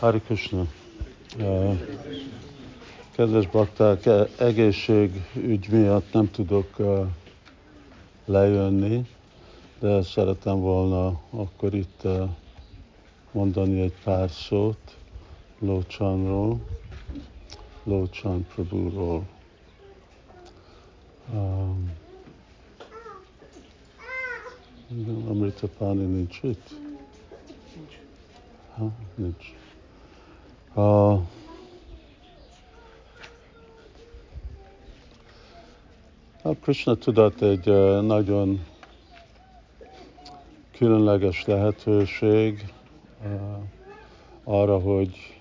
Hari Krishna. Kedves bakták, e- egészségügy miatt nem tudok lejönni, de szeretem volna akkor itt mondani egy pár szót Locsanról, Locsan Prabhuról. Um, Amrita Pani nincs itt? Nincs. Ha, nincs. A, a Krishna tudat egy nagyon különleges lehetőség arra, hogy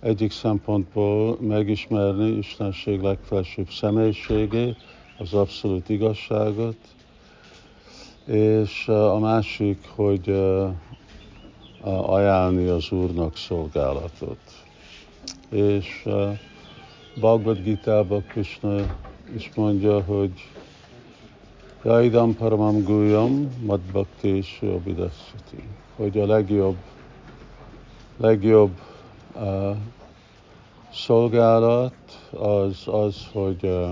egyik szempontból megismerni Istenség legfelsőbb személyiségét, az abszolút igazságot, és a másik, hogy ajánlni az Úrnak szolgálatot. És uh, Bhagavad Gita-ban Krishna is mondja, hogy Jaidam Paramam Guyam Mad Bhakti és hogy a legjobb, legjobb uh, szolgálat az az, hogy uh,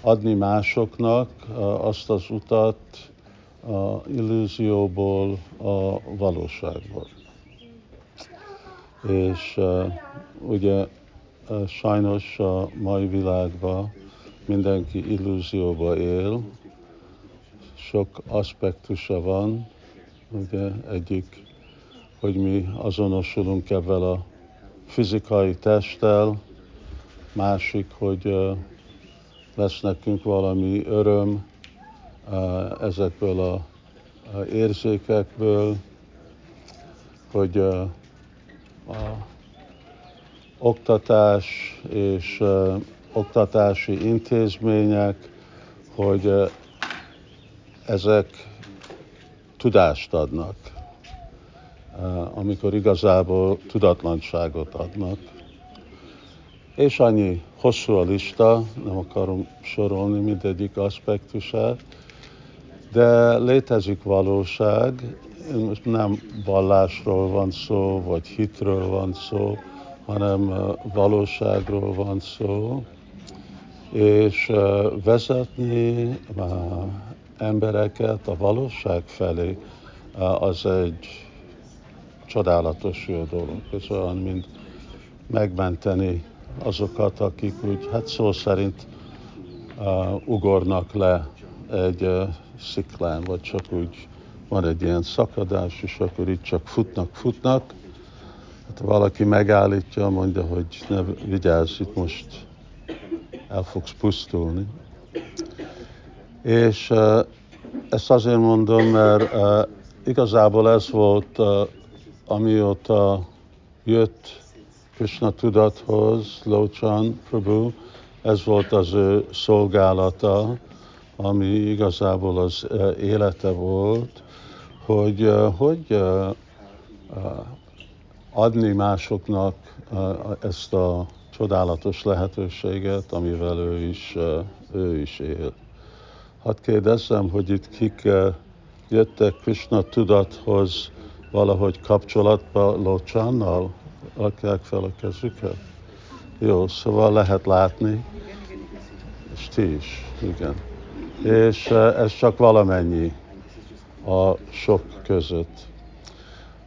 adni másoknak uh, azt az utat, a illúzióból a valóságba. És uh, ugye uh, sajnos a mai világban mindenki illúzióba él, sok aspektusa van, ugye egyik, hogy mi azonosulunk ebben a fizikai testtel, másik, hogy uh, lesz nekünk valami öröm, ezekből a érzékekből, hogy a, a oktatás és a, oktatási intézmények, hogy ezek tudást adnak, amikor igazából tudatlanságot adnak. És annyi hosszú a lista, nem akarom sorolni mindegyik aspektusát, de létezik valóság, most nem vallásról van szó, vagy hitről van szó, hanem valóságról van szó, és vezetni embereket a valóság felé az egy csodálatos jó dolog. Ez olyan, mint megmenteni azokat, akik úgy, hát szó szerint uh, ugornak le egy uh, sziklán, vagy csak úgy van egy ilyen szakadás, és akkor itt csak futnak, futnak. Hát valaki megállítja, mondja, hogy ne vigyázz, itt most el fogsz pusztulni. És ezt azért mondom, mert igazából ez volt, amióta jött Krishna tudathoz, Lochan Prabhu, ez volt az ő szolgálata, ami igazából az élete volt, hogy hogy adni másoknak ezt a csodálatos lehetőséget, amivel ő is, ő is él. Hadd kérdezzem, hogy itt kik jöttek Krishna tudathoz valahogy kapcsolatba Locsannal? Adják fel a kezüket? Jó, szóval lehet látni, és ti is, igen és ez csak valamennyi a sok között.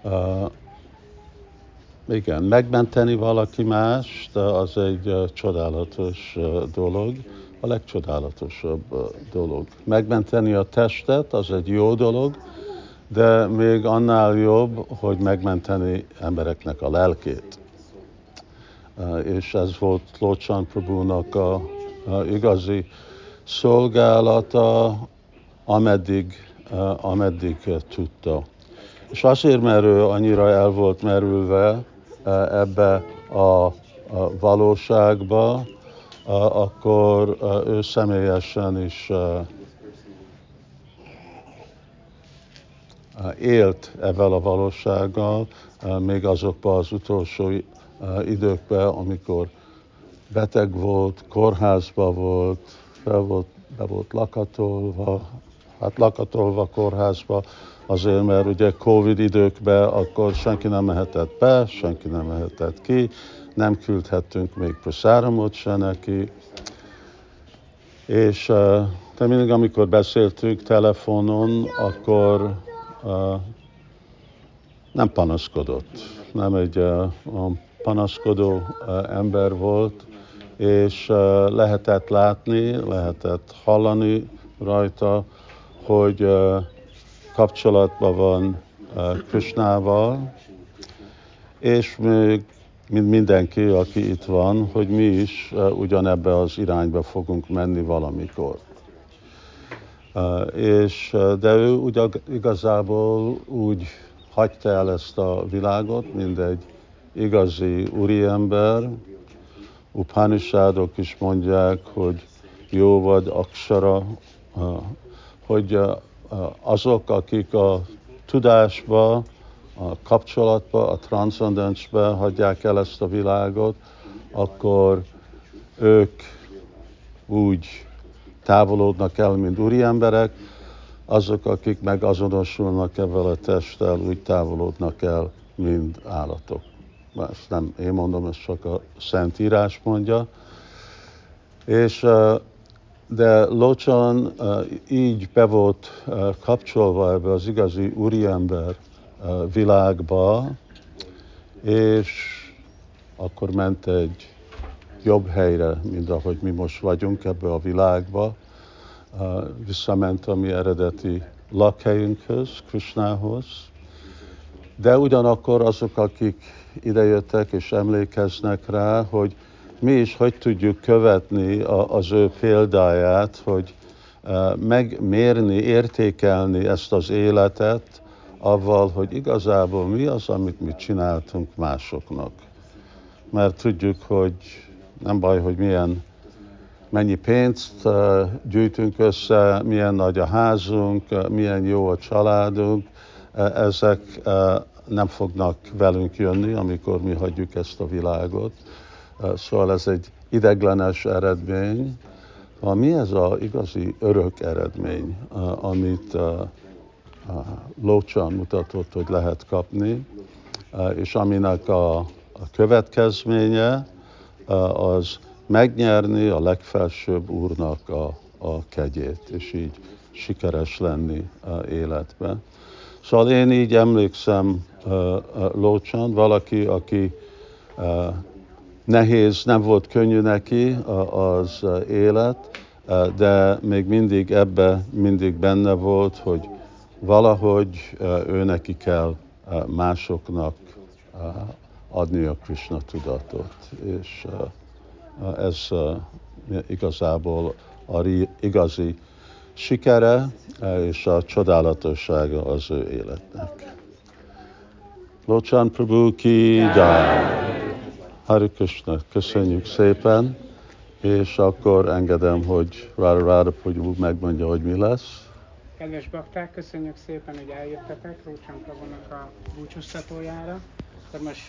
Uh, igen, megmenteni valaki mást, az egy csodálatos dolog, a legcsodálatosabb dolog. Megmenteni a testet, az egy jó dolog, de még annál jobb, hogy megmenteni embereknek a lelkét. És ez volt Locsan Prabhu-nak a, a igazi szolgálata, ameddig, ameddig tudta. És azért, mert ő annyira el volt merülve ebbe a, valóságba, akkor ő személyesen is élt ebben a valósággal, még azokban az utolsó időkben, amikor beteg volt, kórházba volt, fel volt, be volt lakatolva, hát lakatolva kórházba, Azért, mert ugye Covid időkben akkor senki nem mehetett be, senki nem mehetett ki, nem küldhettünk még praszáramot se neki. És de mindig, amikor beszéltünk telefonon, akkor nem panaszkodott. Nem egy panaszkodó ember volt, és lehetett látni, lehetett hallani rajta, hogy kapcsolatban van Krishnával, és még mint mindenki, aki itt van, hogy mi is ugyanebbe az irányba fogunk menni valamikor. És, de ő ugye igazából úgy hagyta el ezt a világot, mint egy igazi úriember. Upanishadok is mondják, hogy jó vagy aksara, hogy azok, akik a tudásba, a kapcsolatba, a transzcendensbe hagyják el ezt a világot, akkor ők úgy távolodnak el, mint úri emberek, azok, akik meg azonosulnak ebben a testtel, úgy távolodnak el, mint állatok. Ezt nem én mondom, ezt csak a Szentírás mondja. És de Locsan így be volt kapcsolva ebbe az igazi úriember világba, és akkor ment egy jobb helyre, mint ahogy mi most vagyunk ebbe a világba. Visszament a mi eredeti lakhelyünkhöz, Krishnához. De ugyanakkor azok, akik idejöttek és emlékeznek rá, hogy mi is hogy tudjuk követni az ő példáját, hogy megmérni, értékelni ezt az életet, avval, hogy igazából mi az, amit mi csináltunk másoknak. Mert tudjuk, hogy nem baj, hogy milyen, mennyi pénzt gyűjtünk össze, milyen nagy a házunk, milyen jó a családunk, ezek nem fognak velünk jönni, amikor mi hagyjuk ezt a világot. Szóval ez egy ideglenes eredmény. Mi ez az igazi örök eredmény, amit Lócsan mutatott, hogy lehet kapni, és aminek a következménye az megnyerni a legfelsőbb úrnak a, a kegyét, és így sikeres lenni életben. Szóval én így emlékszem Lócsan, valaki, aki nehéz, nem volt könnyű neki az élet, de még mindig ebbe mindig benne volt, hogy valahogy ő neki kell másoknak adni a Krishna tudatot. És ez igazából a igazi sikere és a csodálatossága az ő életnek. Locsan Prabhu ki! Hari Krishna, köszönjük szépen, és akkor engedem, hogy Rára Rára Prabhu megmondja, hogy mi lesz. Kedves bakták, köszönjük szépen, hogy eljöttetek Rócsán Prabhunak a búcsúztatójára. Akkor most